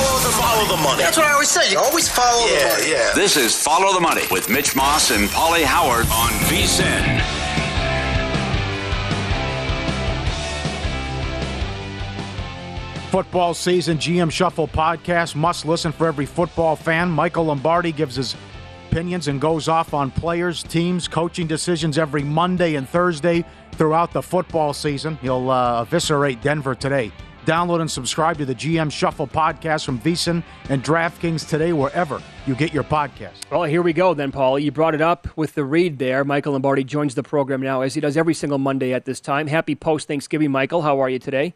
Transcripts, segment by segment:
Follow the money. That's what I always say. You always follow the money. yeah. This is Follow the Money with Mitch Moss and Pauly Howard on VSIN. Football season GM Shuffle podcast must listen for every football fan. Michael Lombardi gives his opinions and goes off on players, teams, coaching decisions every Monday and Thursday throughout the football season. He'll uh, eviscerate Denver today. Download and subscribe to the GM Shuffle podcast from VSiN and DraftKings today, wherever you get your podcast. Well, here we go then, Paul. You brought it up with the read there. Michael Lombardi joins the program now, as he does every single Monday at this time. Happy post Thanksgiving, Michael. How are you today?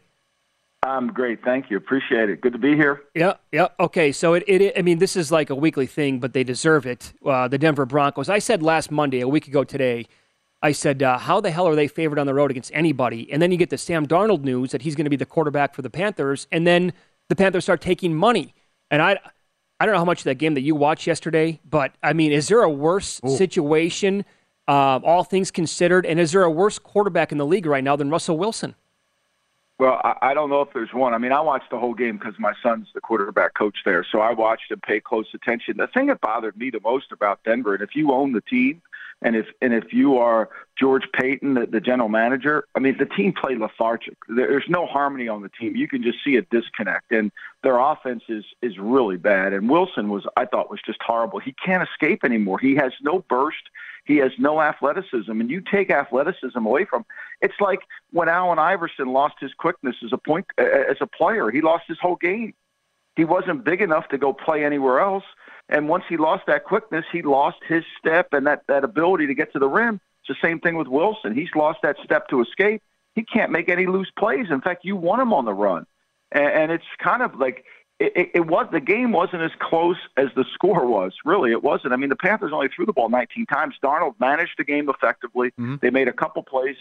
I'm great, thank you. Appreciate it. Good to be here. Yeah, yeah. Okay, so it, it I mean, this is like a weekly thing, but they deserve it. Uh, the Denver Broncos. I said last Monday, a week ago today, I said, uh, how the hell are they favored on the road against anybody? And then you get the Sam Darnold news that he's going to be the quarterback for the Panthers, and then the Panthers start taking money. And I, I don't know how much of that game that you watched yesterday, but I mean, is there a worse situation, uh, all things considered, and is there a worse quarterback in the league right now than Russell Wilson? Well, I, I don't know if there's one. I mean, I watched the whole game because my son's the quarterback coach there, so I watched and paid close attention. The thing that bothered me the most about Denver, and if you own the team, and if and if you are George Paton, the, the general manager, I mean, the team played lethargic. There's no harmony on the team. You can just see a disconnect, and their offense is is really bad. And Wilson was, I thought, was just horrible. He can't escape anymore. He has no burst. He has no athleticism, and you take athleticism away from. It's like when Allen Iverson lost his quickness as a point as a player. He lost his whole game. He wasn't big enough to go play anywhere else. And once he lost that quickness, he lost his step and that, that ability to get to the rim. It's the same thing with Wilson. He's lost that step to escape. He can't make any loose plays. In fact, you want him on the run. And, and it's kind of like it, it, it was the game wasn't as close as the score was. Really, it wasn't. I mean, the Panthers only threw the ball 19 times. Darnold managed the game effectively. Mm-hmm. They made a couple plays,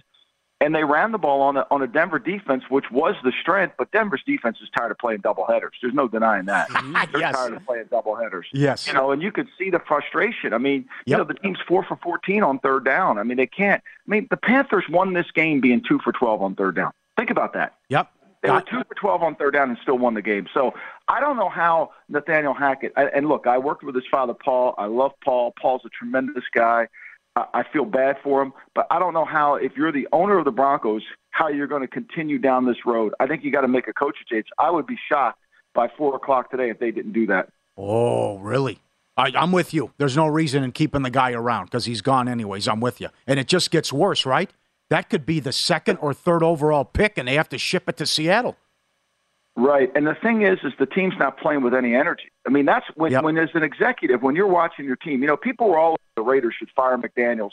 and they ran the ball on a, on a Denver defense, which was the strength. But Denver's defense is tired of playing double headers. There's no denying that. Mm-hmm. They're Yes. tired of playing double headers. Yes. You know, and you could see the frustration. I mean, you know, the team's four for 14 on third down. I mean, they can't. I mean, the Panthers won this game being two for 12 on third down. Think about that. Yep. They were two for 12 on third down and still won the game. So I don't know how Nathaniel Hackett. And look, I worked with his father, Paul. I love Paul. Paul's a tremendous guy. I feel bad for him, but I don't know how. If you're the owner of the Broncos, how you're going to continue down this road. I think you got to make a coach change. I would be shocked by four o'clock today if they didn't do that. Oh, really? I, I'm with you. There's no reason in keeping the guy around because he's gone anyways. I'm with you, and it just gets worse, right? That could be the second or third overall pick, and they have to ship it to Seattle. Right, and the thing is, is the team's not playing with any energy. I mean, that's when yep. when as an executive, when you're watching your team, you know, people were all the Raiders should fire McDaniels,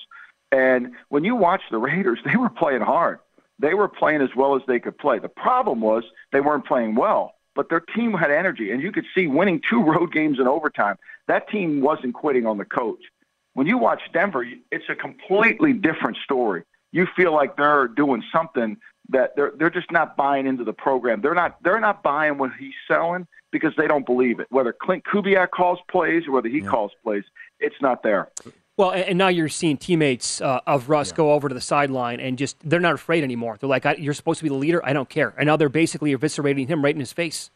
and when you watch the Raiders, they were playing hard. They were playing as well as they could play. The problem was they weren't playing well, but their team had energy, and you could see winning two road games in overtime. That team wasn't quitting on the coach. When you watch Denver, it's a completely different story. You feel like they're doing something that they're they're just not buying into the program. They're not they're not buying what he's selling because they don't believe it. Whether Klint Kubiak calls plays or whether he yeah. calls plays, it's not there. Well, and now you're seeing teammates uh, of Russ yeah. go over to the sideline and just they're not afraid anymore. They're like, "You're supposed to be the leader. I don't care." And now they're basically eviscerating him right in his face.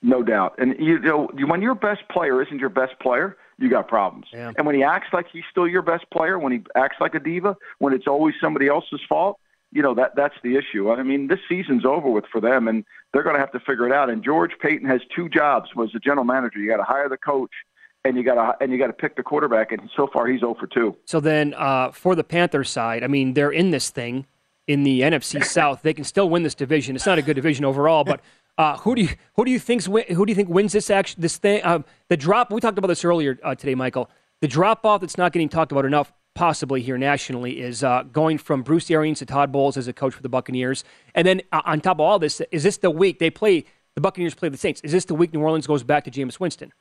No doubt. And you know, when your best player isn't your best player, you got problems. Yeah. And when he acts like he's still your best player, when he acts like a diva, when it's always somebody else's fault, you know that that's the issue. I mean, this season's over with for them, and they're going to have to figure it out. And George Paton has two jobs: was the general manager. You got to hire the coach, and you got to and you got to pick the quarterback. And so far, he's 0 for 2. So then, uh, for the Panthers side, I mean, they're in this thing in the NFC South. They can still win this division. It's not a good division overall, but. Uh, who do you who do you think who do you think wins this action this thing uh, the drop we talked about this earlier uh, today Michael the drop off that's not getting talked about enough possibly here nationally is uh, going from Bruce Arians to Todd Bowles as a coach for the Buccaneers. And then uh, on top of all this, is this the week they play, the Buccaneers play the Saints? Is this the week New Orleans goes back to Jameis Winston?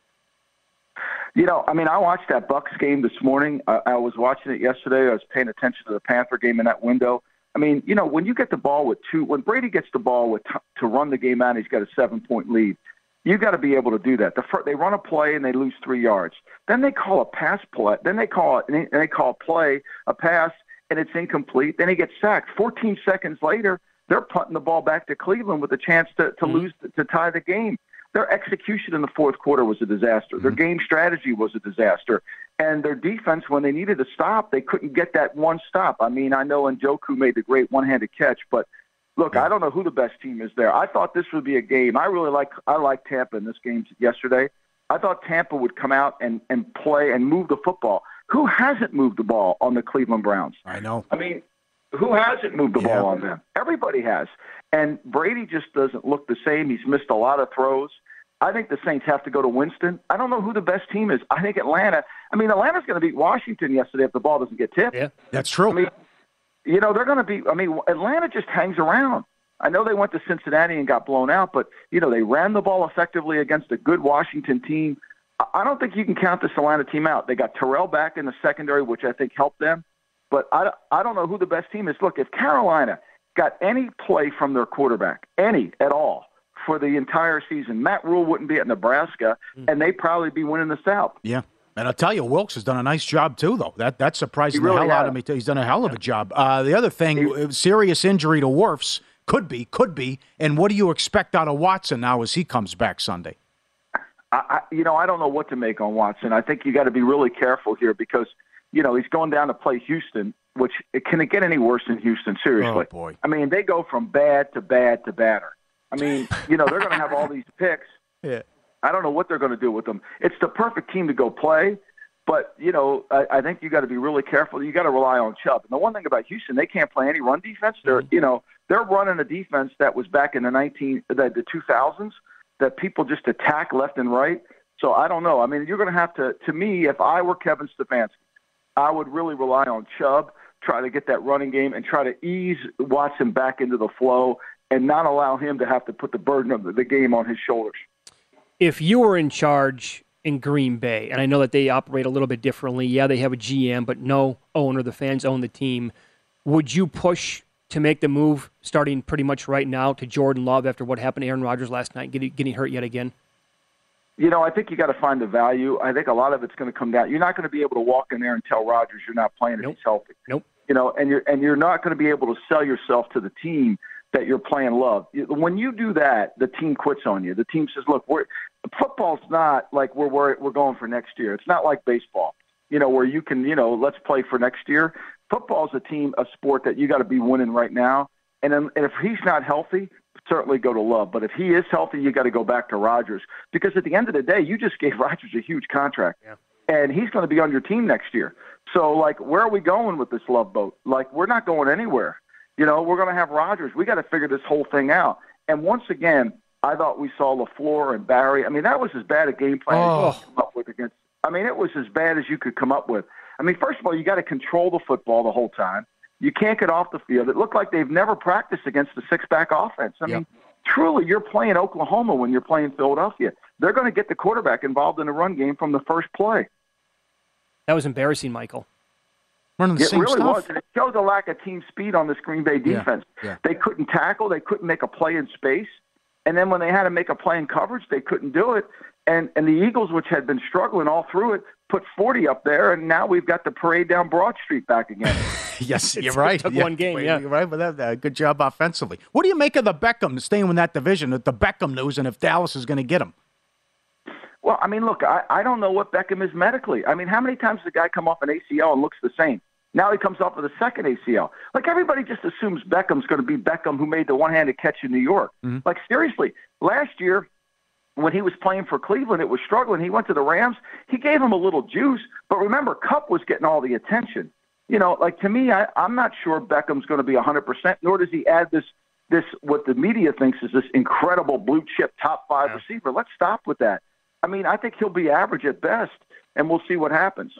You know, I mean, I watched that Bucks game this morning. I, I was watching it yesterday. I was paying attention to the Panther game in that window. I mean, you know, when you get the ball with two, when Brady gets the ball with t- to run the game out, he's got a seven point lead. You got to be able to do that. The fir- they run a play and they lose three yards. Then they call a pass play. Then they call it. And they call a play a pass and it's incomplete. Then he gets sacked. 14 seconds later, they're punting the ball back to Cleveland with a chance to, to mm-hmm. lose to tie the game. Their execution in the fourth quarter was a disaster. Mm-hmm. Their game strategy was a disaster. And their defense, when they needed to stop, they couldn't get that one stop. I mean, I know Njoku made the great one-handed catch, but Look, I don't know who the best team is there. I thought this would be a game. I really like I like Tampa in this game yesterday. I thought Tampa would come out and and play and move the football. Who hasn't moved the ball on the Cleveland Browns? I know. I mean, who hasn't moved the yeah. ball on them? Everybody has. And Brady just doesn't look the same. He's missed a lot of throws. I think the Saints have to go to Winston. I don't know who the best team is. I think Atlanta. I mean, Atlanta's going to beat Washington yesterday if the ball doesn't get tipped. Yeah, that's true. I mean, you know, they're going to be. I mean, Atlanta just hangs around. I know they went to Cincinnati and got blown out, but you know they ran the ball effectively against a good Washington team. I don't think you can count this Atlanta team out. They got Terrell back in the secondary, which I think helped them. But I, I don't know who the best team is. Look, if Carolina got any play from their quarterback, any at all, for the entire season, Matt Rhule wouldn't be at Nebraska, mm. and they'd probably be winning the South. Yeah. And I'll tell you, Wilks has done a nice job too, though. That that surprised really the hell out of me. Too. He's done a hell of a job. Uh, the other thing, he, serious injury to Wirfs could be, could be. And what do you expect out of Watson now as he comes back Sunday? I, I, you know, I don't know what to make on Watson. I think you got to be really careful here because you know he's going down to play Houston, which can it get any worse than Houston? Seriously, oh, boy. I mean, they go from bad to bad to badder. I mean, you know, they're going to have all these picks. Yeah. I don't know what they're going to do with them. It's the perfect team to go play, but you know, I, I think you got to be really careful. You got to rely on Chubb. And the one thing about Houston, they can't play any run defense. They're, mm-hmm. you know, they're running a defense that was back in the nineteen, the, the two thousands, that people just attack left and right. So I don't know. I mean, you're going to have to. To me, if I were Kevin Stefanski, I would really rely on Chubb, try to get that running game, and try to ease Watson back into the flow, and not allow him to have to put the burden of the game on his shoulders if you were in charge in Green Bay, and I know that they operate a little bit differently. Yeah, they have a GM, but no owner. The fans own the team. Would you push to make the move starting pretty much right now to Jordan Love after what happened to Aaron Rodgers last night, getting, getting hurt yet again? You know, I think you got to find the value. I think a lot of it's going to come down. You're not going to be able to walk in there and tell Rodgers you're not playing if nope. he's healthy. Nope. You know, and you're and you're not going to be able to sell yourself to the team that you're playing love. When you do that, the team quits on you. The team says, "Look, we're football's not like we're we're, we're going for next year. It's not like baseball, you know, where you can, you know, let's play for next year. Football's a team, a sport that you got to be winning right now. And, then, and if he's not healthy, certainly go to Love. But if he is healthy, you got to go back to Rodgers because at the end of the day, you just gave Rodgers a huge contract, yeah. and he's going to be on your team next year. So, like, where are we going with this Love boat? Like, we're not going anywhere. You know, we're going to have Rodgers. We got to figure this whole thing out. And once again, I thought we saw LaFleur and Barry. I mean, that was as bad a game plan oh. as you could oh. come up with against. I mean, it was as bad as you could come up with. I mean, first of all, you got to control the football the whole time. You can't get off the field. It looked like they've never practiced against the six-back offense. I yep. mean, truly, you're playing Oklahoma when you're playing Philadelphia. They're going to get the quarterback involved in the run game from the first play. That was embarrassing, Michael. Running the it same really stuff. was, and it shows a lack of team speed on this Green Bay defense. Yeah. Yeah. They couldn't tackle. They couldn't make a play in space. And then when they had to make a play in coverage, they couldn't do it. And and the Eagles, which had been struggling all through it, put 40 up there, and now we've got the parade down Broad Street back again. yes, you're right. It Took yeah, one game, yeah. You're right with that. Uh, good job offensively. What do you make of the Beckham staying in that division, the Beckham news, and if Dallas is going to get him? Well, I mean, look, I, I don't know what Beckham is medically. I mean, how many times does the guy come off an ACL and looks the same? Now he comes off with a second ACL. Like everybody just assumes Beckham's going to be Beckham who made the one-handed catch in New York. Mm-hmm. Like seriously, last year when he was playing for Cleveland, it was struggling. He went to the Rams. He gave him a little juice, but remember, Kupp was getting all the attention. You know, like to me, I, I'm not sure Beckham's going to be 100%. Nor does he add this this what the media thinks is this incredible blue chip top five yeah. receiver. Let's stop with that. I mean, I think he'll be average at best, and we'll see what happens.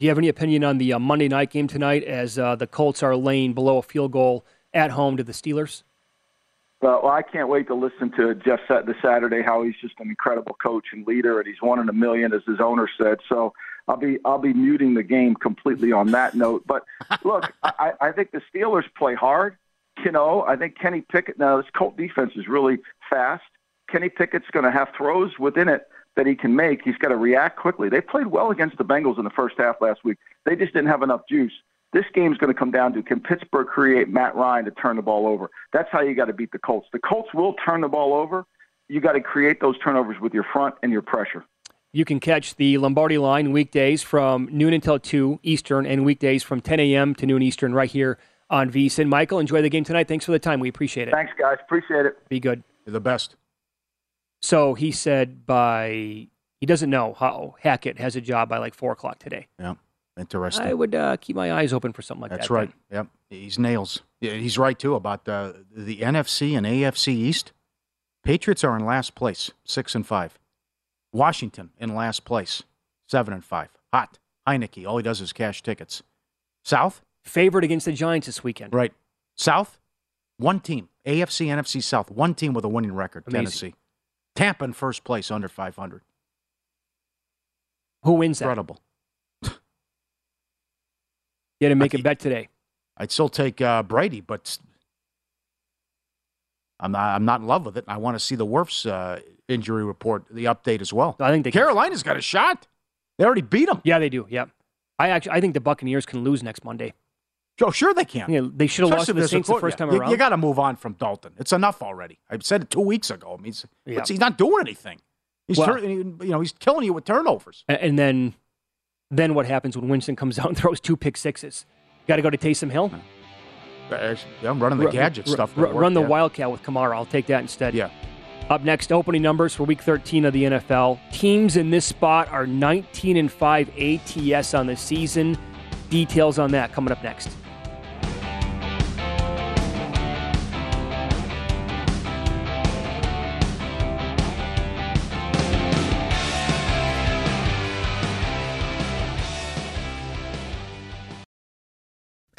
Do you have any opinion on the uh, Monday night game tonight as uh, the Colts are laying below a field goal at home to the Steelers? Well, I can't wait to listen to Jeff Set the Saturday how he's just an incredible coach and leader, and he's one in a million, as his owner said. So I'll be I'll be muting the game completely on that note. But look, I, I think the Steelers play hard. You know, I think Kenny Pickett now this Colt defense is really fast. Kenny Pickett's going to have throws within it that he can make. He's got to react quickly. They played well against the Bengals in the first half last week. They just didn't have enough juice. This game's going to come down to can Pittsburgh create Matt Ryan to turn the ball over? That's how you got to beat the Colts. The Colts will turn the ball over. You got to create those turnovers with your front and your pressure. You can catch the Lombardi line weekdays from noon until 2 Eastern and weekdays from 10 a.m. to noon Eastern right here on VSIN. Michael, enjoy the game tonight. Thanks for the time. We appreciate it. Thanks, guys. Appreciate it. Be good. You're the best. So he said by, he doesn't know how Hackett has a job by like 4 o'clock today. Yeah. Interesting. I would uh, keep my eyes open for something like That's that. That's right. Then. Yep. He's nails. Yeah, he's right, too, about the, the NFC and AFC East. Patriots are in last place, 6 and 5. Washington in last place, 7 and 5. Hot. Heinicke, all he does is cash tickets. South? Favored against the Giants this weekend. Right. South? One team. AFC, NFC South. One team with a winning record, Amazing. Tennessee. Tampa in first place, under 500. Who wins that? Incredible. You had to make a bet today. I'd still take uh, Brady, but I'm not, I'm not in love with it. I want to see the Wirfs uh, injury report, the update as well. I think they Carolina's got a shot. They already beat them. Yeah, they do. Yeah, I actually I think the Buccaneers can lose next Monday. Oh, sure they can. Yeah, they should have lost to the Saints the first time you, around. You got to move on from Dalton. It's enough already. I said it two weeks ago. I mean, he's, yeah. he's not doing anything. He's well, tur- you know he's killing you with turnovers. And then then what happens when Winston comes out and throws two pick sixes? Got to go to Taysom Hill. Yeah, I'm running the r- gadget r- stuff. R- run the. Wildcat with Kamara. I'll take that instead. Yeah. Up next, opening numbers for Week 13 of the NFL. Teams in this spot are 19 and 5 ATS on the season. Details on that coming up next.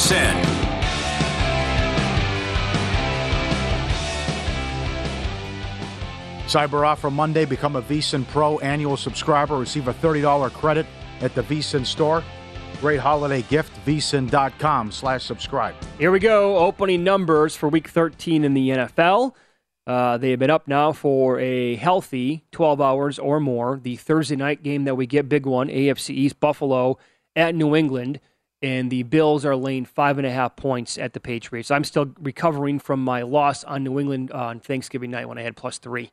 On Cyber offer Monday. Become a VSIN Pro annual subscriber. Receive a $30 credit at the VSIN store. Great holiday gift. VSIN.com slash subscribe. Here we go. Opening numbers for week 13 in the NFL. Uh, they have been up now for a healthy 12 hours or more. The Thursday night game that we get, big one, AFC East, Buffalo at New England. And the Bills are laying five and a half points at the Patriots. I'm still recovering from my loss on New England on Thanksgiving night when I had plus three.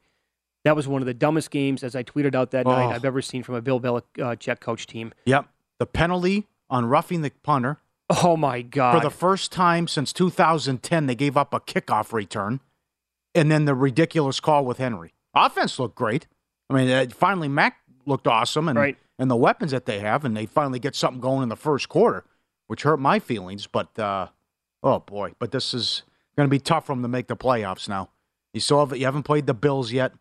That was one of the dumbest games, as I tweeted out that Oh. night, I've ever seen from a Bill Belichick coach team. Yep. The penalty on roughing the punter. Oh my God! For the first time since 2010, they gave up a kickoff return, and then the ridiculous call with Henry. Offense looked great. I mean, uh, finally Mac looked awesome, and Right. and the weapons that they have, and they finally get something going in the first quarter, which hurt my feelings. But uh, oh boy, but this is going to be tough for them to make the playoffs now. You still have you haven't played the Bills yet.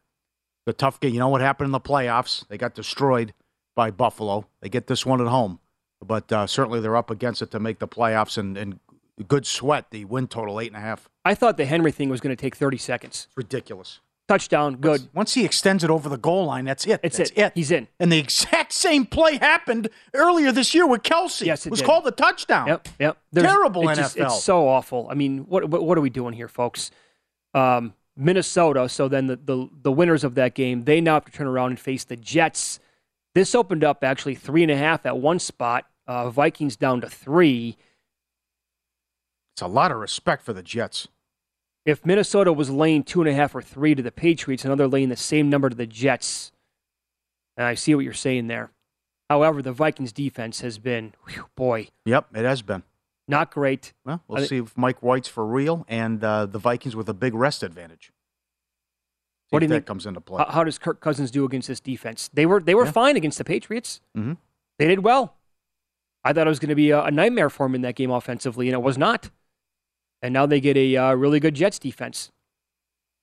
The tough game. You know what happened in the playoffs? They got destroyed by Buffalo. They get this one at home, but uh, certainly they're up against it to make the playoffs. And, and good sweat. The win total eight and a half. I thought the Henry thing was going to take 30 seconds. It's ridiculous. Touchdown, good. Once he extends it over the goal line, that's it. It's that's it. He's in. And the exact same play happened earlier this year with Kelsey. Yes, it was did. called a touchdown. Yep, yep. Terrible it's just- NFL. it's so awful. I mean, what, what what are we doing here, folks? Um, Minnesota. So then the, the the winners of that game, they now have to turn around and face the Jets. This opened up actually three and a half at one spot. Uh, Vikings down to three. It's a lot of respect for the Jets. If Minnesota was laying two and a half or three to the Patriots, and they're laying the same number to the Jets. And I see what you're saying there. However, the Vikings defense has been, whew, boy, Yep, it has been. not great. Well, we'll I see if Mike White's for real and uh, the Vikings with a big rest advantage. See What do you that think- comes into play. How, how does Kirk Cousins do against this defense? They were they were Yeah. fine against the Patriots. hmm They did well. I thought it was going to be a, a nightmare for him in that game offensively, and it was not. And now they get a uh, really good Jets defense.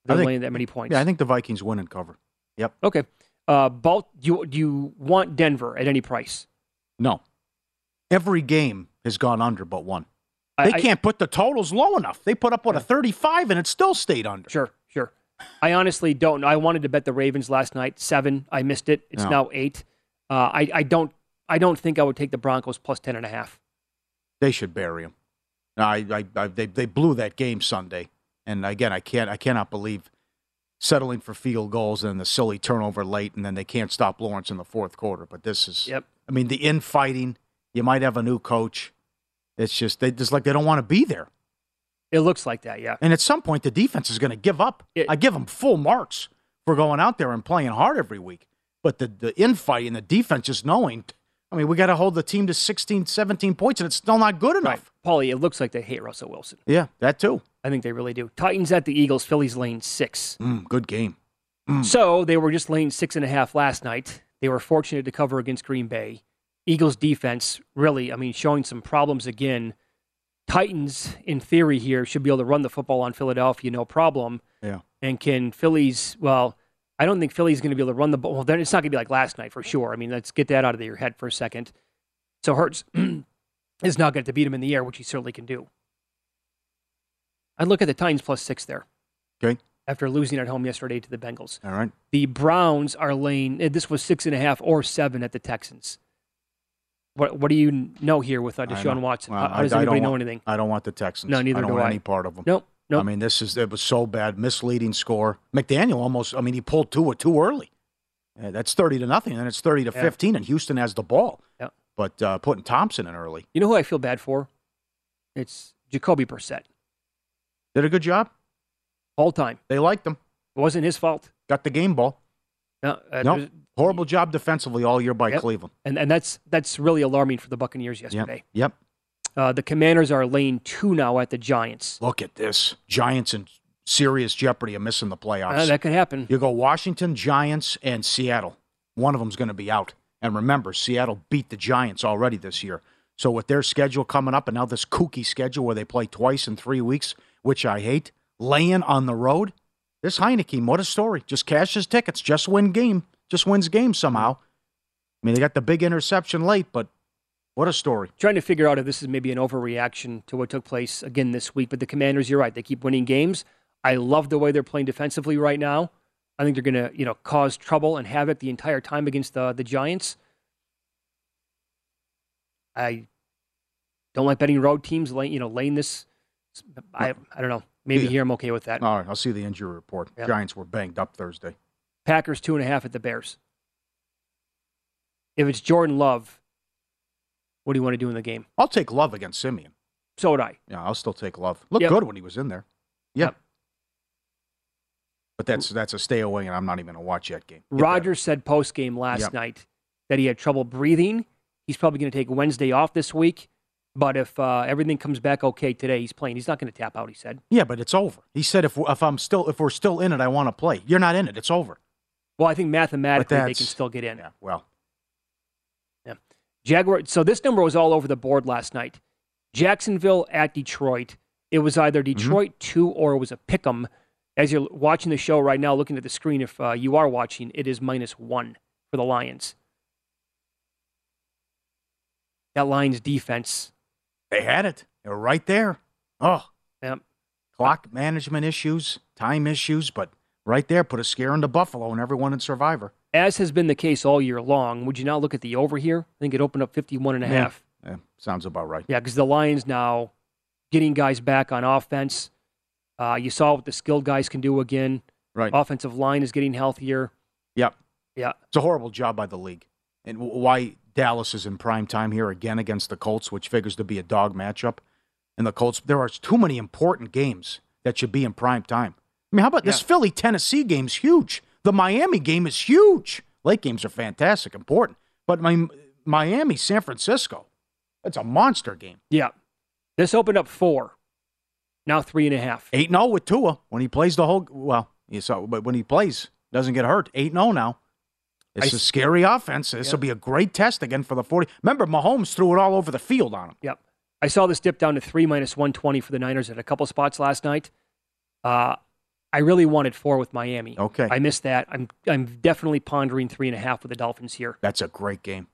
They're I think- laying that many points. Yeah, I think the Vikings win and cover. Yep. Okay. Uh, Balt, do you, do you want Denver at any price? No. Every game has gone under but one. I- They can't put the totals low enough. They put up what a 35 and it still stayed under. Sure, sure. I honestly don't know. I wanted to bet the Ravens last night, seven. I missed it. It's No. now eight. Uh, I, I don't I don't think I would take the Broncos plus ten and a half. They should bury him. I, I, I, they, they blew that game Sunday, and again, I can't, I cannot believe settling for field goals and the silly turnover late, and then they can't stop Lawrence in the fourth quarter. But this is, Yep. I mean, the infighting. You might have a new coach. It's just they just like they don't want to be there. It looks like that, yeah. And at some point, the defense is going to give up. It- I give them full marks for going out there and playing hard every week. But the, the infighting, the defense just knowing, I mean, we got to hold the team to 16, 17 points, and it's still not good enough. Paulie, it looks like they hate Russell Wilson. Yeah, that too. I think they really do. Titans at the Eagles, Phillies lane six. Mm, good game. So they were just lane six and a half last night. They were fortunate to cover against Green Bay. Eagles defense really, I mean, showing some problems again. Titans, in theory, here should be able to run the football on Philadelphia, no problem. Yeah. And can Phillies? Well, I don't think Philly's going to be able to run the ball. Well, then it's not going to be like last night for sure. I mean, let's get that out of your head for a second. So Hurts is not going to beat him in the air, which he certainly can do. I'd look at the Titans plus six there Okay. after losing at home yesterday to the Bengals. All right. The Browns are laying. eh, This was six and a half or seven at the Texans. What What do you know here with uh, Deshaun Watson? well, how, does I- I anybody don't know want- anything? I don't want the Texans. No, neither I don't do want I. any part of them. Nope. Nope. I mean, this is it was so bad, misleading score. McDaniel almost. I mean, he pulled two too early. Yeah, that's thirty to nothing, and it's thirty to Yeah. fifteen, and Houston has the ball. But uh, putting Thompson in early You know who I feel bad for? It's Jacoby Brissett. did a good job. All time. They liked him. It wasn't his fault. Got the game ball. No, uh, No, there's- horrible job defensively all year by Yep. Cleveland. and and that's that's really alarming for the Buccaneers Yep. yesterday. Yep. Uh, the Commanders are laying two now at the Giants. Look at this. Giants in serious jeopardy of missing the playoffs. Uh, that could happen. You go Washington, Giants, and Seattle. One of them's going to be out. And remember, Seattle beat the Giants already this year. So with their schedule coming up and now this kooky schedule where they play twice in three weeks, which I hate, laying on the road, this Heinicke, what a story. Just cashes tickets, just win game, just wins game somehow. I mean, they got the big interception late, but what a story. Trying to figure out if this is maybe an overreaction to what took place again this week. But the Commanders, you're right. They keep winning games. I love the way they're playing defensively right now. I think they're going to, you know, cause trouble and havoc the entire time against the the Giants. I don't like betting road teams, lay, you know, laying this. I I don't know. Maybe Yeah. here I'm okay with that. All right, I'll see the injury report. Yep. Giants were banged up Thursday. Packers two and a half at the Bears. If it's Jordan Love, what do you want to do in the game? I'll take Love against Siemian. So would I. Yeah, I'll still take Love. Looked Yep. good when he was in there. Yeah. Yep. But that's that's a stay away, and I'm not even to watch that game. Rodgers said post game last Yep. night that he had trouble breathing. He's probably going to take Wednesday off this week. But if uh, everything comes back okay today, he's playing. He's not going to tap out. He said. Yeah, but it's over. He said if if I'm still if we're still in it, I want to play. You're not in it. It's over. Well, I think mathematically they can still get in. Yeah. Well, Yeah. Jaguar. So this number was all over the board last night. Jacksonville at Detroit. It was either Mm-hmm. Detroit two or it was a pick 'em. As you're watching the show right now, looking at the screen, if uh, you are watching, it is minus one for the Lions. That Lions defense. they had it. They were right there. Oh, Yep. clock management issues, time issues, but right there put a scare into Buffalo and everyone in Survivor. As has been the case all year long, would you now look at the over here? I think it opened up 51 and a half. Yeah, sounds about right. Yeah, because the Lions now getting guys back on offense. Uh, you saw what the skilled guys can do again. Right. Offensive line is getting healthier. Yep. Yeah. It's a horrible job by the league. And w- why Dallas is in prime time here again against the Colts, which figures to be a dog matchup. And the Colts, there are too many important games that should be in prime time. I mean, how about this Philly Tennessee game's huge? The Miami game is huge. Late games are fantastic, important. But my, Miami, San Francisco, it's a monster game. Yeah. This opened up four. Now three and a half. 8 0 with Tua when he plays the whole, well, you saw, but when he plays, doesn't get hurt. 8 and 0 now. It's I a scary offense. This will be a great test again for the 40. Remember, Mahomes threw it all over the field on him. Yep. I saw this dip down to three minus 120 for the Niners at a couple spots last night. Uh, I really wanted four with Miami. Okay. I missed that. I'm I'm definitely pondering three and a half with the Dolphins here. That's a great game.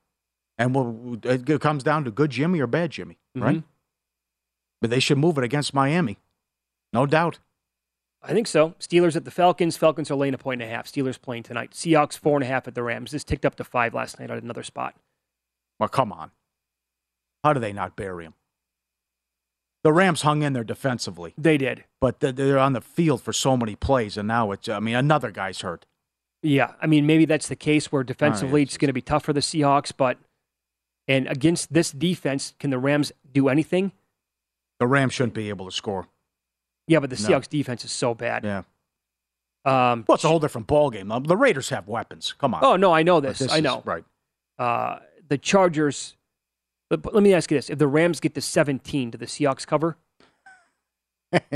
And we'll, it comes down to good Jimmy or bad Jimmy, right? But they should move it against Miami. No doubt. I think so. Steelers at the Falcons. Falcons are laying a point and a half. Steelers playing tonight. Seahawks four and a half at the Rams. This ticked up to five last night at another spot. Well, come on. How do they not bury him? The Rams hung in there defensively, They did. but they're on the field for so many plays, and now it's, I mean, another guy's hurt. Yeah, I mean maybe that's the case where defensively it's going to be tough for the Seahawks, but and against this defense, can the Rams do anything? The Rams shouldn't be able to score. Yeah, but the No. Seahawks defense is so bad. Yeah. Um, Well, it's a whole different ballgame. The Raiders have weapons. Come on. oh no, I know But this. I is- know. right. Uh, the Chargers. But, but let me ask you this: If the Rams get to 17, do the Seahawks cover?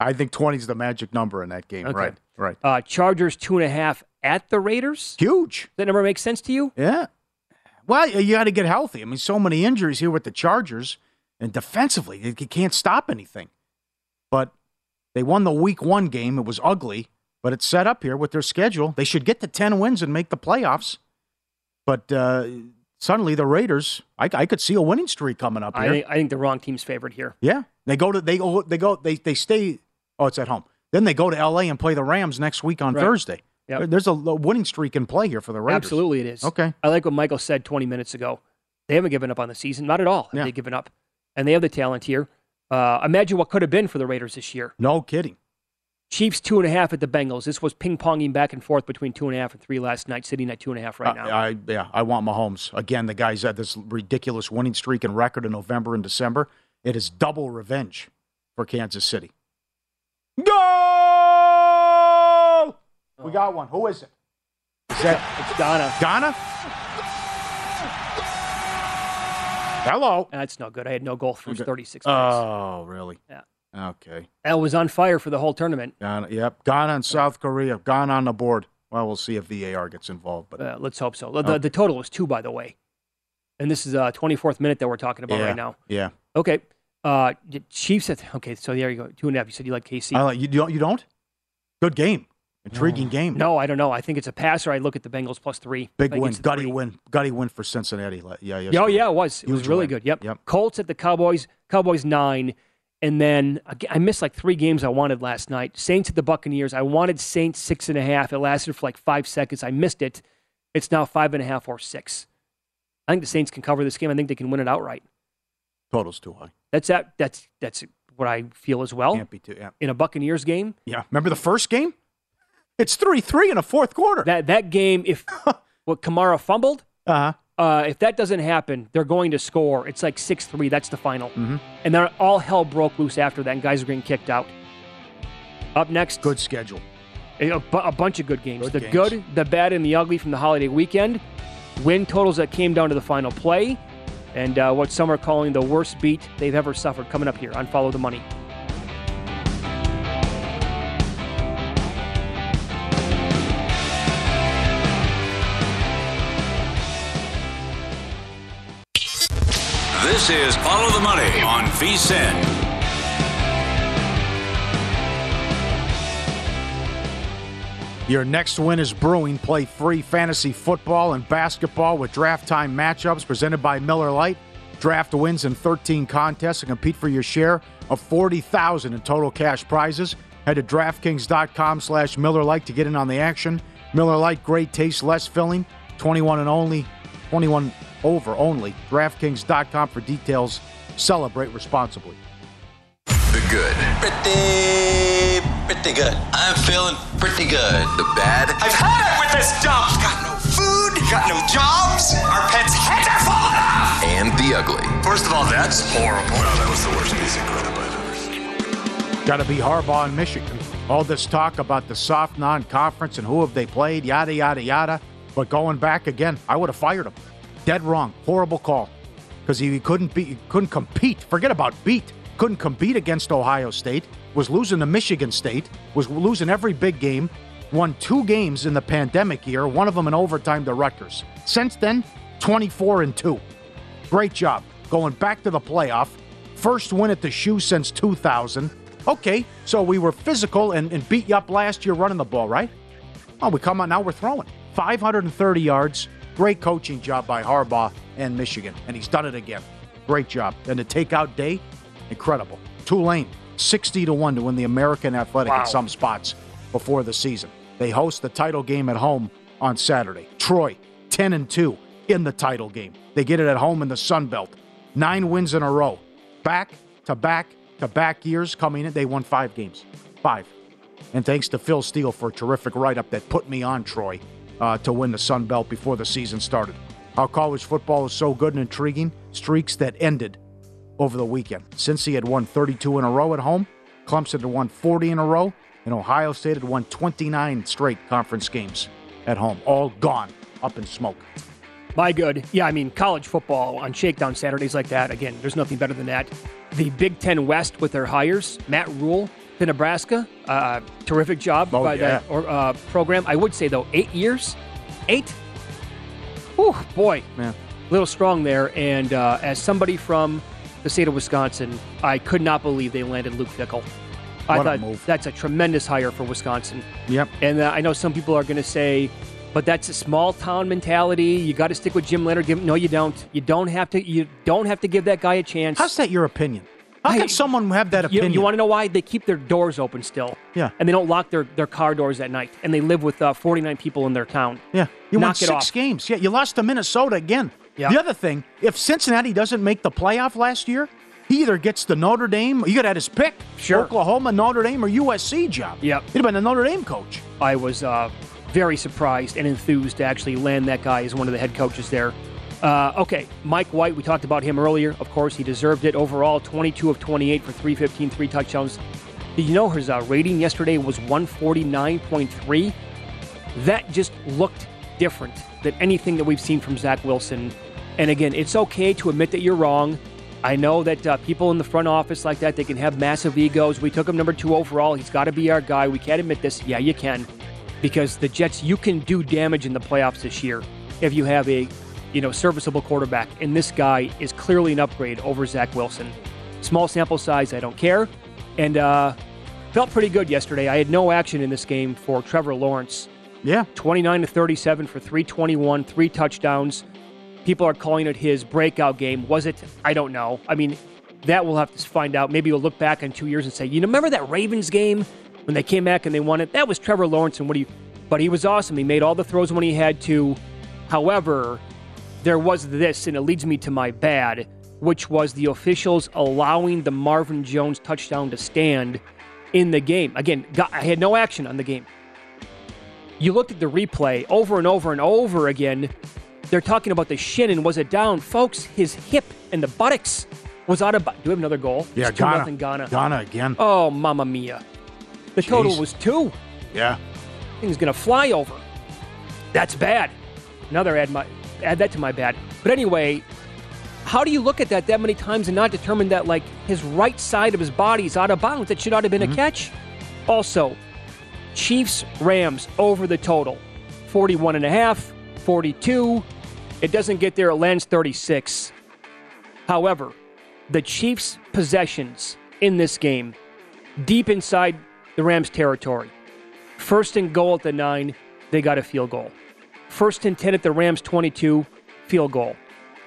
I think 20 is the magic number in that game. Okay. Right. Right. Uh, Chargers two and a half at the Raiders. Huge. Does that number make sense to you? Yeah. Well, you got to get healthy. I mean, so many injuries here with the Chargers, and defensively, you can't stop anything. But they won the week one game. It was ugly, but it's set up here with their schedule. They should get to 10 wins and make the playoffs. But uh, suddenly, the Raiders, I, I could see a winning streak coming up I here. think, I think the wrong team's favored here. yeah. They go to, they go, they go, they, they stay, oh, it's at home. Then they go to LA and play the Rams next week on Right. Thursday. Yep. There's a, a winning streak in play here for the Raiders. Absolutely, it is. Okay. I like what Michael said 20 minutes ago. They haven't given up on the season, not at all. Have Yeah. they given up? And they have the talent here. Uh, imagine what could have been for the Raiders this year. No kidding. Chiefs two and a half at the Bengals. This was ping ponging back and forth between two and a half and three last night, sitting at two and a half right now. I yeah, I want Mahomes again. The guy's had this ridiculous winning streak and record in November and December. It is double revenge for Kansas City. Go! We got one. Who is it? Is that it's Donna? Ghana? Hello. That's no good. I had no goal through 36 minutes. Oh, really? Yeah. Okay. That was on fire for the whole tournament. Ghana. Yep. Gone on South Korea. Gone on the board. Well, we'll see if VAR gets involved. But Uh, let's hope so. The, the total was two, by the way. And this is uh 24th minute that we're talking about yeah, right now. Yeah. Okay. Uh, Chiefs at, okay, so there you go. Two and a half. You said you like KC. I like you. Don't you don't? Good game. Intriguing oh. game. No, I don't know. I think it's a pass, or I look at the Bengals plus three. Big win, gutty three. win, gutty win for Cincinnati. Yeah, Yeah. Oh, yeah, it was. It was really win. good. Yep. Yep. Colts at the Cowboys. Cowboys nine. And then I missed like three games I wanted last night. Saints at the Buccaneers. I wanted Saints six and a half. It lasted for like five seconds. I missed it. It's now five and a half or six. I think the Saints can cover this game. I think they can win it outright. Total's too high. That's that. That's that's what I feel as well. Can't be too. Yeah. In a Buccaneers game, Yeah. Remember the first game? It's three three in a fourth quarter. that that game, if what Kamara fumbled, Uh huh. uh, if that doesn't happen, they're going to score. It's like 6 3. That's the final. Mm-hmm. And then all hell broke loose after that, and guys are getting kicked out. Up next, Good schedule. a, bu- a bunch of good games. Good the games. good, the bad, and the ugly from the holiday weekend. Win totals that came down to the final play. And uh, what some are calling the worst beat they've ever suffered coming up here on Follow the Money. This is Follow the Money on VSIN. Your next win is brewing. Play free fantasy football and basketball with draft time matchups presented by Miller Lite. Draft wins in 13 contests and compete for your share of 40000 in total cash prizes. Head to DraftKings.com slash Miller Lite to get in on the action. Miller Lite, great taste, less filling. 21 and only, 21 over only. DraftKings.com for details. Celebrate responsibly. The good. Pretty, pretty good. I'm feeling pretty good. The bad. I've had it with this dump. Got no food, got no jobs. Our pets' heads are falling off. And the ugly. First of all, that's horrible. No, that was the worst piece of equipment I've ever seen. Got to be Harbaugh in Michigan. All this talk about the soft non-conference and who have they played, yada yada yada. But going back again, I would have fired him. Dead wrong, horrible call, because he couldn't be, couldn't compete. Forget about beat. Couldn't compete against Ohio State. Was losing to Michigan State. Was losing every big game. Won two games in the pandemic year. One of them in overtime to Rutgers. Since then, 24 and two. Great job going back to the playoff. First win at the shoe since 2000. Okay, so we were physical and, and beat you up last year running the ball, right? Oh, we come on now, we're throwing. 530 yards. Great coaching job by Harbaugh and Michigan, and he's done it again. Great job. And the takeout day, incredible. Tulane, 60 to 1 to win the American Athletic Wow. in some spots before the season. They host the title game at home on Saturday. Troy, 10 and 2 in the title game. They get it at home in the Sun Belt. Nine wins in a row. Back to back to back years coming in, they won five games. Five. And thanks to Phil Steele for a terrific write up that put me on Troy uh, to win the Sun Belt before the season started. How college football is so good and intriguing, streaks that ended over the weekend. Since he had won 32 in a row at home, Clemson had won 40 in a row, and Ohio State had won 29 straight conference games at home. All gone up in smoke. My good. Yeah, I mean, college football on shakedown Saturdays like that, again, there's nothing better than that. The Big Ten West with their hires, Matt Rhule to Nebraska, uh, terrific job Oh, by yeah. that or, uh, program. I would say, though, eight years? Eight? Whew, boy. Yeah. A little strong there. And uh, as somebody from the state of Wisconsin, I could not believe they landed Luke Fickell. I What a thought move. that's a tremendous hire for Wisconsin. Yep. And uh, I know some people are going to say, but that's a small town mentality. You got to stick with Jim Leonhard. Give, no, you don't. You don't have to. You don't have to give that guy a chance. How's that your opinion? How can someone have that opinion? you want to know why? They keep their doors open still. Yeah. And they don't lock their, their car doors at night. And they live with uh, 49 people in their town. Yeah, you won Knock it six off. games. Yeah, you lost to Minnesota again. Yeah. The other thing, if Cincinnati doesn't make the playoff last year, he either gets the Notre Dame, you got at his pick, Sure. Oklahoma, Notre Dame, or USC job. Yep. He'd have been the Notre Dame coach. I was uh, very surprised and enthused to actually land that guy as one of the head coaches there. Uh, okay, Mike White, we talked about him earlier. Of course, he deserved it. Overall, 22 of 28 for 315, three touchdowns. Did you know his uh, rating yesterday was 149.3? That just looked different than anything that we've seen from Zach Wilson. And again, it's okay to admit that you're wrong. I know that uh, people in the front office like that, they can have massive egos. We took him number two overall. He's got to be our guy. We can't admit this. Yeah, you can. Because the Jets, you can do damage in the playoffs this year if you have a, you know, serviceable quarterback. And this guy is clearly an upgrade over Zach Wilson. Small sample size, I don't care. And uh, felt pretty good yesterday. I had no action in this game for Trevor Lawrence. Yeah. 29 to 37 for 321, three touchdowns. People are calling it his breakout game. Was it? I don't know. I mean, that we'll have to find out. Maybe we'll look back in two years and say, you know, remember that Ravens game when they came back and they won it? That was Trevor Lawrence and what he, but he was awesome. He made all the throws when he had to. However, there was this, and it leads me to my bad, which was the officials allowing the Marvin Jones touchdown to stand in the game. Again, got, I had no action on the game. You looked at the replay over and over and over again. They're talking about the shin and was it down? Folks, his hip and the buttocks was out of. Do we have another goal? Yeah, It's Ghana. nothing Ghana. Ghana again. Oh, mamma mia. The total was two. Yeah. Thing's gonna fly over. That's bad. Another add my add that to my bad. But anyway, how do you look at that that many times and not determine that like his right side of his body is out of bounds? That should not have been a mm-hmm. catch. Also, Chiefs Rams over the total. 41 and a half, 42. It doesn't get there, it lands 36. However, the Chiefs' possessions in this game, deep inside the Rams' territory. First and goal at the nine, they got a field goal. First and 10 at the Rams' 22, field goal.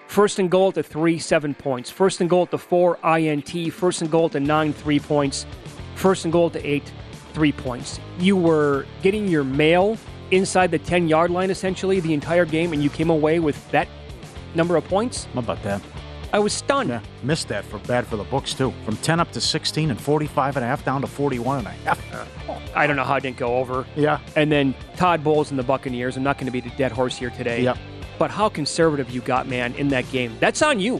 First and goal at the three, seven points. First and goal at the four, INT. First and goal at the nine, three points. First and goal at the eight, three points. You were getting your mail inside the 10 yard line essentially the entire game, and you came away with that number of points. How about that? I was stunned. Yeah, missed that for bad for the books too. From 10 up to 16 and 45 and a half down to 41 and a half. I don't know how it didn't go over. Yeah. And then Todd Bowles and the Buccaneers. I'm not going to be the dead horse here today. Yep. But how conservative you got, man, in that game. That's on you.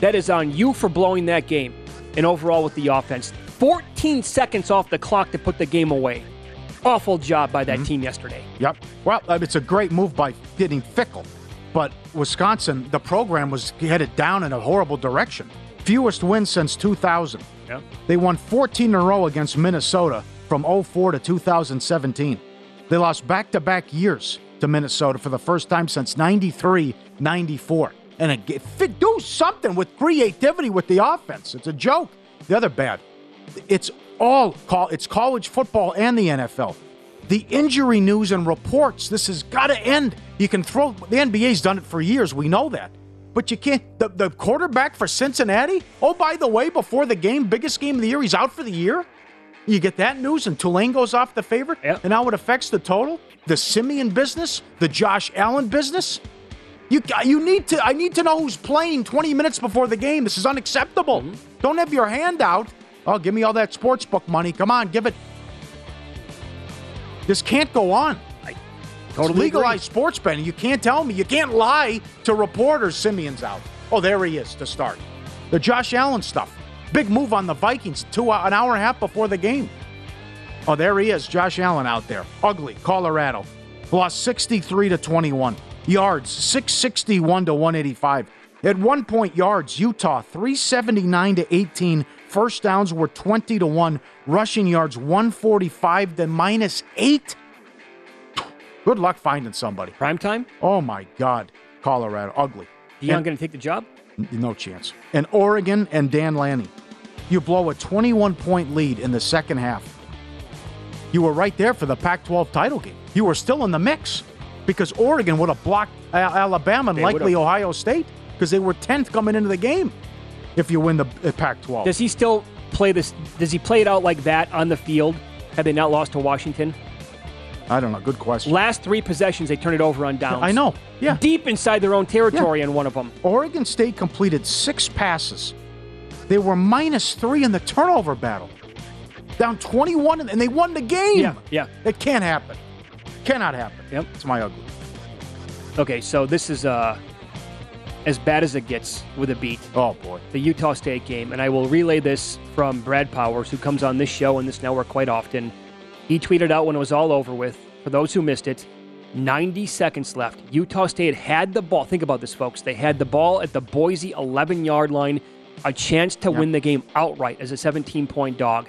That is on you for blowing that game. And overall with the offense. 14 seconds off the clock to put the game away. Awful job by Mm-hmm. that team yesterday. Yep. Well, uh, it's a great move by getting Fickell, but Wisconsin, the program was headed down in a horrible direction. Fewest wins since 2000. Yeah. They won 14 in a row against Minnesota from 04 to 2017. They lost back to back years to Minnesota for the first time since 93 94. And again, do something with creativity with the offense. It's a joke. The other bad, it's all call it's college football and the NFL. The injury news and reports, this has got to end. You can throw the NBA's done it for years, we know that. But you can't the, the quarterback for Cincinnati, oh by the way, before the game, biggest game of the year, he's out for the year. You get that news and Tulane goes off the favorite, Yep. and how it affects the total, the Siemian business, the Josh Allen business. You you need to I need to know who's playing 20 minutes before the game. This is unacceptable. Mm-hmm. Don't have your hand out. Oh, give me all that sports book money. Come on, give it. This can't go on. Totally It's legalized sports betting. You can't tell me. You can't lie to reporters. Siemian's out. Oh, there he is to start. The Josh Allen stuff. Big move on the Vikings. Two uh, an hour and a half before the game. Oh, there he is. Josh Allen out there. Ugly. Colorado. Lost 63 to 21. Yards 661 to 185. At one point, yards, Utah 379 to 18. First downs were 20 to 1. Rushing yards 145 to minus 8. Good luck finding somebody. Prime time? Oh my God. Colorado. Ugly. Deion And- going to take the job? N- No chance. And Oregon and Dan Lanning. You blow a 21 point lead in the second half. You were right there for the Pac 12 title game. You were still in the mix because Oregon would have blocked Al- Alabama and They likely would've. Ohio State because they were 10th coming into the game if you win the uh, Pac 12. Does he still play this? Does he play it out like that on the field? Had they not lost to Washington? I don't know. Good question. Last three possessions, they turn it over on downs. I know. Yeah. Deep inside their own territory in one of them. Oregon State completed six passes. They were minus three in the turnover battle. Down 21, and they won the game. Yeah, yeah. It can't happen. Cannot happen. Yep. It's my ugly. Okay, so this is uh, as bad as it gets with a beat. Oh, boy. The Utah State game, and I will relay this from Brad Powers, who comes on this show and this network quite often. He tweeted out when it was all over with, for those who missed it, 90 seconds left. Utah State had the ball. Think about this, folks. They had the ball at the Boise 11 yard line, a chance to win the game outright as a 17 point dog.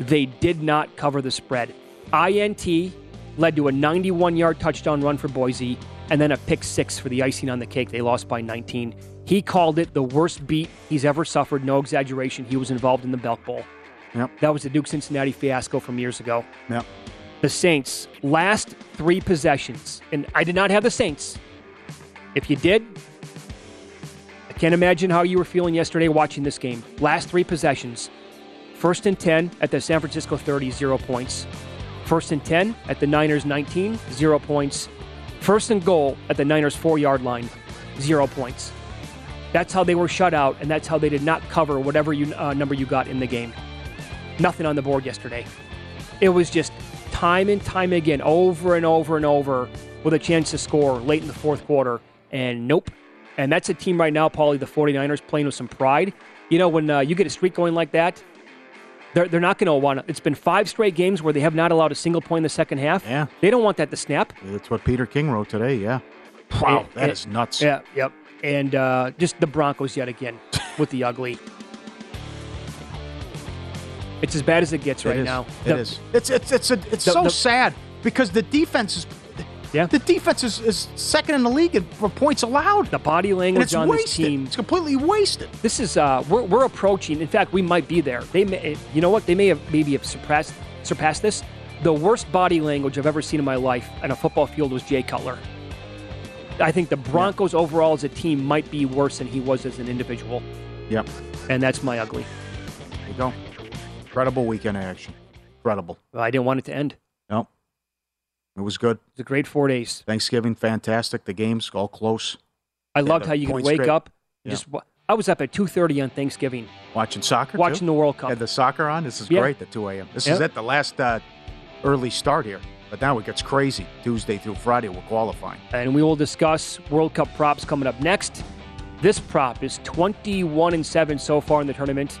They did not cover the spread. INT led to a 91 yard touchdown run for Boise and then a pick six for the icing on the cake. They lost by 19. He called it the worst beat he's ever suffered. No exaggeration. He was involved in the Belk Bowl. Yep. That was the Duke Cincinnati fiasco from years ago. Yep. The Saints, last three possessions, and I did not have the Saints. If you did, I can't imagine how you were feeling yesterday watching this game. Last three possessions. First and 10 at the San Francisco 30, zero points. First and 10 at the Niners 19, zero points. First and goal at the Niners four yard line, zero points. That's how they were shut out, and that's how they did not cover whatever you, uh, number you got in the game. Nothing on the board yesterday. It was just time and time again, over and over and over, with a chance to score late in the fourth quarter. And nope. And that's a team right now, Pauly, the 49ers, playing with some pride. You know, when uh, you get a streak going like that, they're, they're not going to want to. It's been five straight games where they have not allowed a single point in the second half. Yeah. They don't want that to snap. That's what Peter King wrote today, yeah. Wow, that and- is nuts. Yeah, yep. And uh, just the Broncos yet again with the ugly. It's as bad as it gets right now. It The- is. It's it's it's a, it's The- so the- sad because the defense is Yeah. the defense is, is second in the league for points allowed. The body language it's on wasted. this team. It's completely wasted. This is uh, we're, we're approaching. In fact, we might be there. They may, you know what? They may have maybe have surpassed surpassed this. The worst body language I've ever seen in my life on a football field was Jay Cutler. I think the Broncos overall as a team might be worse than he was as an individual, Yep. and that's my ugly. There you go. Incredible weekend action. Incredible. I didn't want it to end. Nope. It was good. It's a great four days. Thanksgiving, fantastic. The games all close. I Yeah, loved how you could wake great. up. Yeah. Just I was up at two thirty on Thanksgiving Watching soccer. watching too? the World Cup. Had the soccer on. This is Yeah. great. The 2 a.m. This is it. The last uh, early start here. But now it gets crazy. Tuesday through Friday, we're qualifying. and we will discuss World Cup props coming up next. This prop is 21 and 7 so far in the tournament,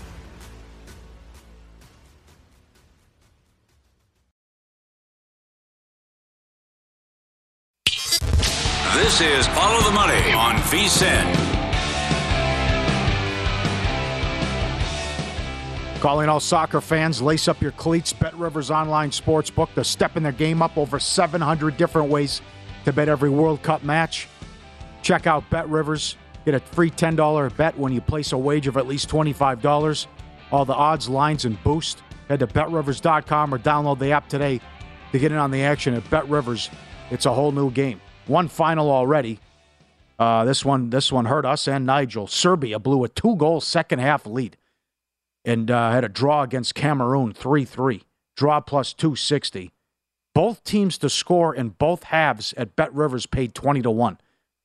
Calling all soccer fans, lace up your cleats. Bet Rivers Online Sportsbook. They're stepping their game up over 700 different ways to bet every World Cup match. Check out Bet Rivers. Get a free $10 bet when you place a wager of at least $25. All the odds, lines, and boost. Head to betrivers.com or download the app today to get in on the action at Bet Rivers. It's a whole new game. One final already. Uh, this one, this one hurt us and Nigel. Serbia blew a two-goal second half lead and uh, had a draw against Cameroon 3 3. Draw plus 260. Both teams to score in both halves at Bet Rivers paid 20 to 1.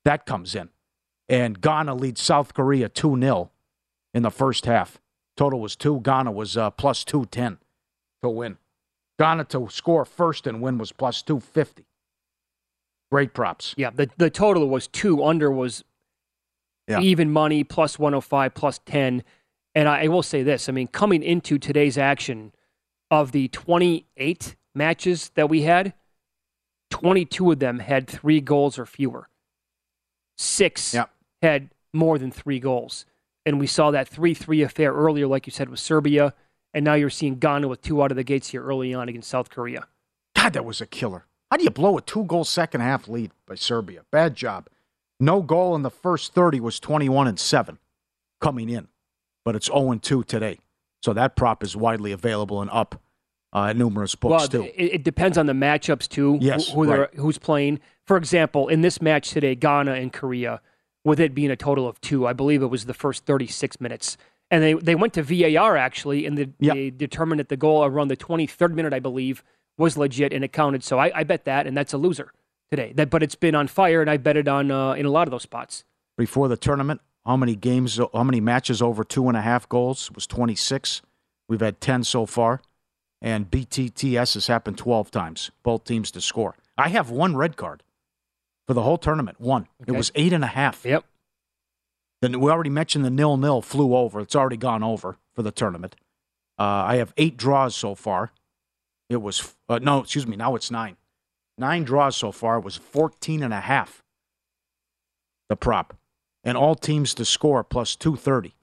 That comes in. And Ghana leads South Korea 2 0 in the first half. Total was 2. Ghana was uh, plus 210 to win. Ghana to score first and win was plus 250. Great props. Yeah, the, the total was two. Under was Yeah. even money, plus 105, plus 10. And I, I will say this I mean, coming into today's action, of the 28 matches that we had, 22 of them had three goals or fewer. Six had more than three goals. And we saw that 3 3 affair earlier, like you said, with Serbia. And now you're seeing Ghana with two out of the gates here early on against South Korea. God, that was a killer. How do you blow a two goal second half lead by Serbia? Bad job. No goal in the first 30 was 21 and 7 coming in, but it's 0 and 2 today. So that prop is widely available and up uh, numerous books, well, too. It, it depends on the matchups too. Yes, who, who right. who's playing. For example, in this match today, Ghana and Korea, with it being a total of two, I believe it was the first 36 minutes, and they they went to VAR actually, and they, they determined that the goal around the 23rd minute, I believe, was legit and it counted. So I, I bet that, and that's a loser today. That, but it's been on fire, and I bet it on uh, in a lot of those spots. Before the tournament, how many games, how many matches over two and a half goals? It was 26. We've had 10 so far, and BTTS has happened 12 times, both teams to score. I have one red card for the whole tournament. One. It was eight and a half. Yep. Then we already mentioned the nil nil flew over. It's already gone over for the tournament. Uh, I have eight draws so far. It was uh, no, excuse me. Now it's nine. Nine draws so far. It was 14 and a half. The prop, and all teams to score plus 230.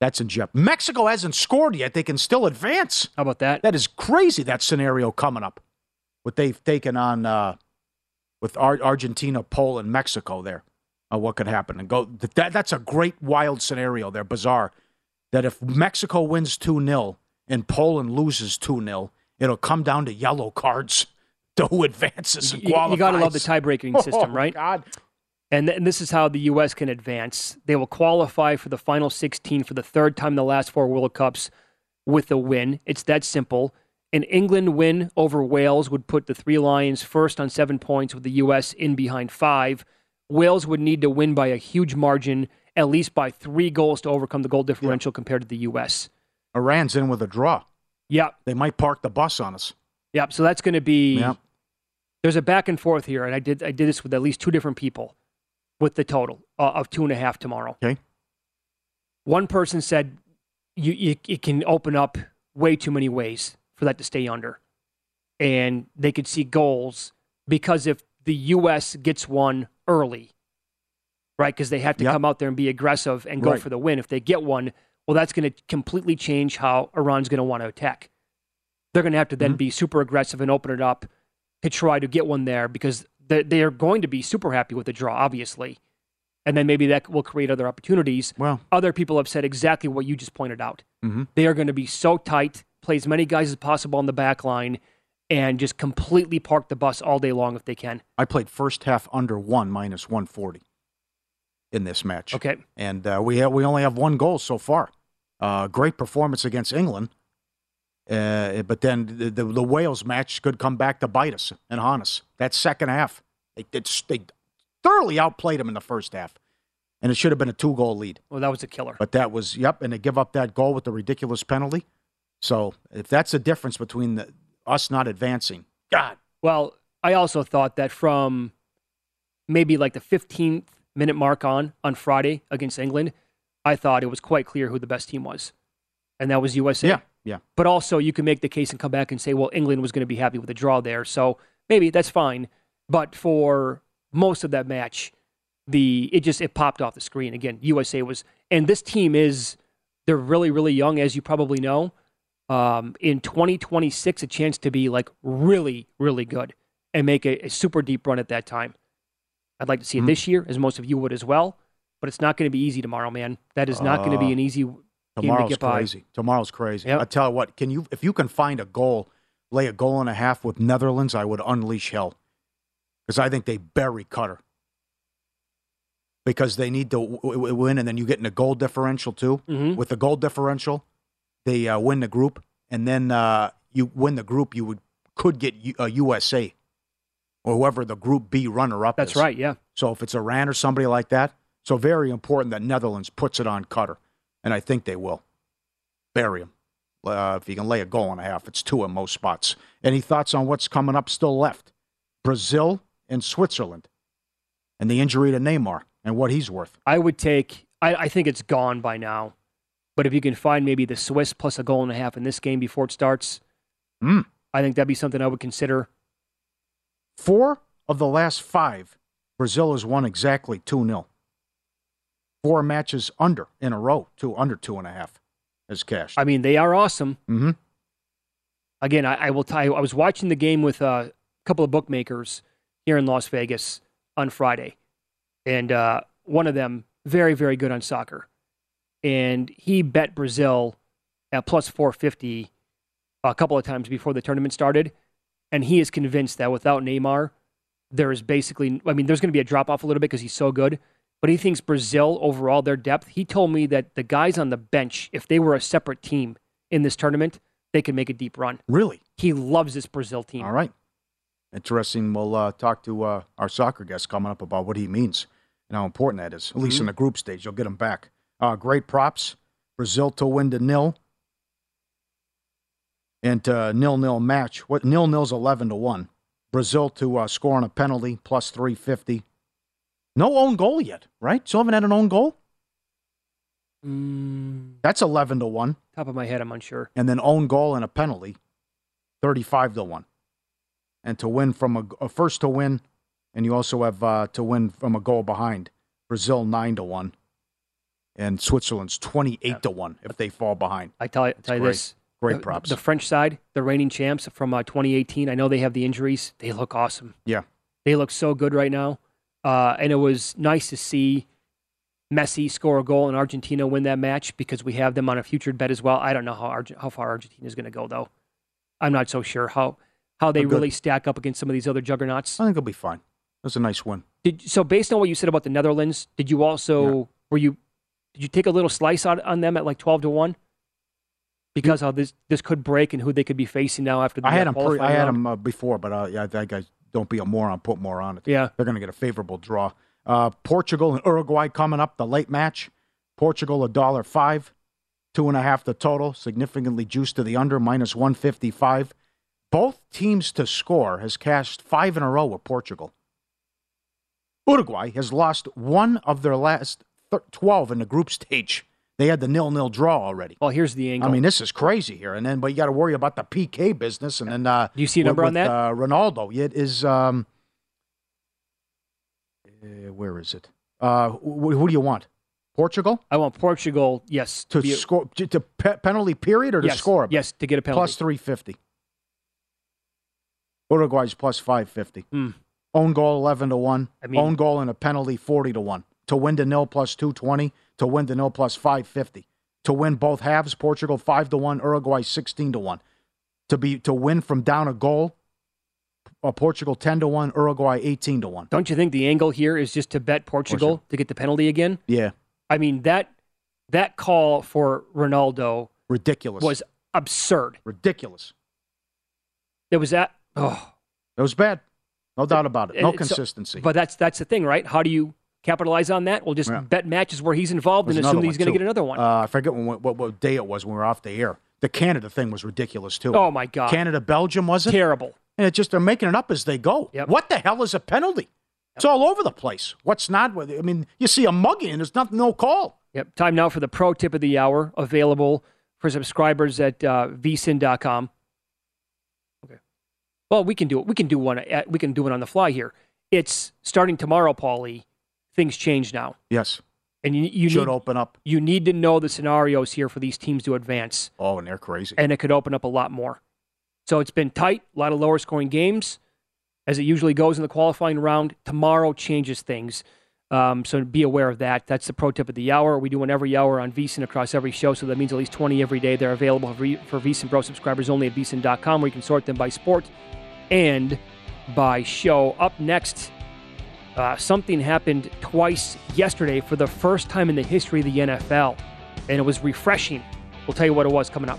That's in jeopardy. Mexico hasn't scored yet. They can still advance. How about that? That is crazy. That scenario coming up. What they've taken on uh, with Ar- Argentina, Poland, Mexico there. Uh, what could happen and go? That that's a great wild scenario. there. bizarre. That if Mexico wins two 0 and Poland loses two 0 it'll come down to yellow cards to who advances and qualifies. You, got to love the tie-breaking oh, system, Oh, right? God. And, th- and this is how the U.S. can advance. They will qualify for the final 16 for the third time in the last four World Cups with a win. It's that simple. An England win over Wales would put the three Lions first on seven points, with the U.S. in behind five. Wales would need to win by a huge margin, at least by three goals to overcome the goal differential compared to the U.S. Iran's in with a draw. Yep. They might park the bus on us. Yep. So that's going to be. Yep. There's a back and forth here, and I did I did this with at least two different people, with the total uh, of two and a half tomorrow. Okay. One person said you, you it can open up way too many ways for that to stay under, and they could see goals because if the U.S. gets one early, right? Because they have to Yep. come out there and be aggressive and go Right. for the win. If they get one, well, that's going to completely change how Iran's going to want to attack. They're going to have to then be super aggressive and open it up to try to get one there because they they are going to be super happy with the draw, obviously. And then maybe that will create other opportunities. Well, other people have said exactly what you just pointed out. Mm-hmm. They are going to be so tight, play as many guys as possible on the back line, and just completely park the bus all day long if they can. I played first half under one minus 140 in this match. Okay. And uh, we have, we only have one goal so far. Uh, great performance against England. Uh, but then the, the, the Wales match could come back to bite us and haunt us. That second half, they, it's, they thoroughly outplayed them in the first half. And it should have been a two goal lead. Well, that was a killer. But that was, yep, and they give up that goal with the ridiculous penalty. So if that's the difference between the, us not advancing, God. Well, I also thought that from maybe like the 15th minute mark on on Friday against England, I thought it was quite clear who the best team was, and that was USA. Yeah, yeah. But also, you can make the case and come back and say, well, England was going to be happy with the draw there, so maybe that's fine. But for most of that match, the it just it popped off the screen again. USA was, and this team is they're really really young, as you probably know. Um, in 2026, a chance to be like really really good and make a, a super deep run at that time. I'd like to see it this year, as most of you would as well. But it's not going to be easy tomorrow, man. That is not going to be Uh, an easy game to Tomorrow's get by. crazy. Tomorrow's crazy. Yep. I tell you what, can you if you can find a goal, lay a goal and a half with Netherlands, I would unleash hell because I think they bury Qatar because they need to w- w- win, and then you get in a goal differential too. Mhm. With the goal differential, they uh, win the group, and then uh, you win the group. You would could get U- uh, USA or whoever the Group B runner up. That's is. right. Yeah. So if it's Iran or somebody like that, so very important that Netherlands puts it on Qatar, and I think they will. Bury him. Uh, if you can lay a goal and a half, it's two in most spots. Any thoughts on what's coming up still left? Brazil and Switzerland, and the injury to Neymar and what he's worth. I would take. I, I think it's gone by now. But if you can find maybe the Swiss plus a goal and a half in this game before it starts, Mm. I think that'd be something I would consider. Four of the last five, Brazil has won exactly 2 0. Four matches under in a row, two under two and a half as cash. I mean, they are awesome. Mm-hmm. Again, I, I will tell you, I was watching the game with a couple of bookmakers here in Las Vegas on Friday, and uh, one of them very, very good on soccer, and he bet Brazil at plus four fifty a couple of times before the tournament started, and he is convinced that without Neymar, there is basically, I mean, there's going to be a drop off a little bit because he's so good. But he thinks Brazil overall, their depth. He told me that the guys on the bench, if they were a separate team in this tournament, they could make a deep run. Really? He loves this Brazil team. All right. Interesting. We'll uh, talk to uh, our soccer guest coming up about what he means and how important that is. At least in the group stage, you'll get him back. Uh, great props. Brazil to win to nil. And uh, nil nil match. What nil nil's eleven to one. Brazil to uh, score on a penalty plus three fifty. No own goal yet, right? Still haven't had an own goal. Mm, That's eleven to one. top of my head, I'm unsure. and then own goal and a penalty, 35 to 1. And to win from a, a first to win, and you also have uh, to win from a goal behind. Brazil 9 to 1. And Switzerland's 28 to 1 if they fall behind. I tell you, tell you great. this. Great the- props. The French side, the reigning champs from uh, 2018. I know they have the injuries. They look awesome. Yeah. They look so good right now. Uh, and it was nice to see Messi score a goal and Argentina win that match because we have them on a future bet as well. I don't know how Arge- how far Argentina is going to go though. I'm not so sure how how they really stack up against some of these other juggernauts. I think it'll be fine. That was a nice win. Did, so based on what you said about the Netherlands, did you also were you did you take a little slice on, on them at like 12 to 1? Because how this this could break and who they could be facing now after the I had them. Pre- I had them uh, before, but uh, yeah, that guys don't be a moron. Put more on it. Yeah. they're going to get a favorable draw. Uh, Portugal and Uruguay coming up. The late match. Portugal a dollar five, two and a half the total. Significantly juiced to the under minus one fifty five. Both teams to score has cashed five in a row with Portugal. Uruguay has lost one of their last twelve in the group stage. They had the nil nil draw already. Well, here's the angle. I mean, this is crazy here. And then, but you got to worry about the PK business. And then, uh, Do you see a with- number on that? Uh, Ronaldo. It is. Um, uh, where is it? Uh, wh- who do you want? Portugal I want Portugal, yes, to be score to, pe- penalty period or to yes, score? Yes, to get a penalty. plus three fifty. Uruguay's plus five fifty. Hmm. Own goal eleven to one. I mean- Own goal and a penalty forty to one. To win to nil plus two twenty. To win the nil plus five fifty. To win both halves, Portugal five to one. Uruguay sixteen to one. To be to win from down a goal, uh, Portugal ten to one. Uruguay eighteen to one. Don't you think the angle here is just to bet Portugal Portugal. to get the penalty again? Yeah, I mean that that call for Ronaldo ridiculous. was absurd. ridiculous. It was that. Oh, It was bad. No doubt about it. No And so- consistency. but that's that's the thing, right? How do you capitalize on that? We'll just Yeah. bet matches where he's involved There's and assume that he's going to get another one. Uh, I forget when, what, what day it was when we were off the air. The Canada thing was ridiculous too. oh my God, Canada Belgium was it? terrible. And it just they're making it up as they go. Yep. What the hell is a penalty? It's all over the place. What's not? I mean, you see a mugging and there's nothing, no call. Yep. Time now for the pro tip of the hour, available for subscribers at uh, vsin.com. Okay. Well, we can do it. We can do one. At, we can do it on the fly here. It's starting tomorrow, Pauly. Things change now, Yes, and you, you should need open up. you need to know the scenarios here for these teams to advance, Oh, and they're crazy. and it could open up a lot more. So it's been tight, a lot of lower scoring games, as it usually goes in the qualifying round. Tomorrow changes things. Um, so be aware of that. That's the pro tip of the hour. We do one every hour on VSIN across every show, so that means at least 20 every day. They're available for, for VSIN Pro subscribers only at VSIN.com, where you can sort them by sport and by show. Up next, uh, something happened twice yesterday for the first time in the history of the NFL, and it was refreshing. We'll tell you what it was coming up.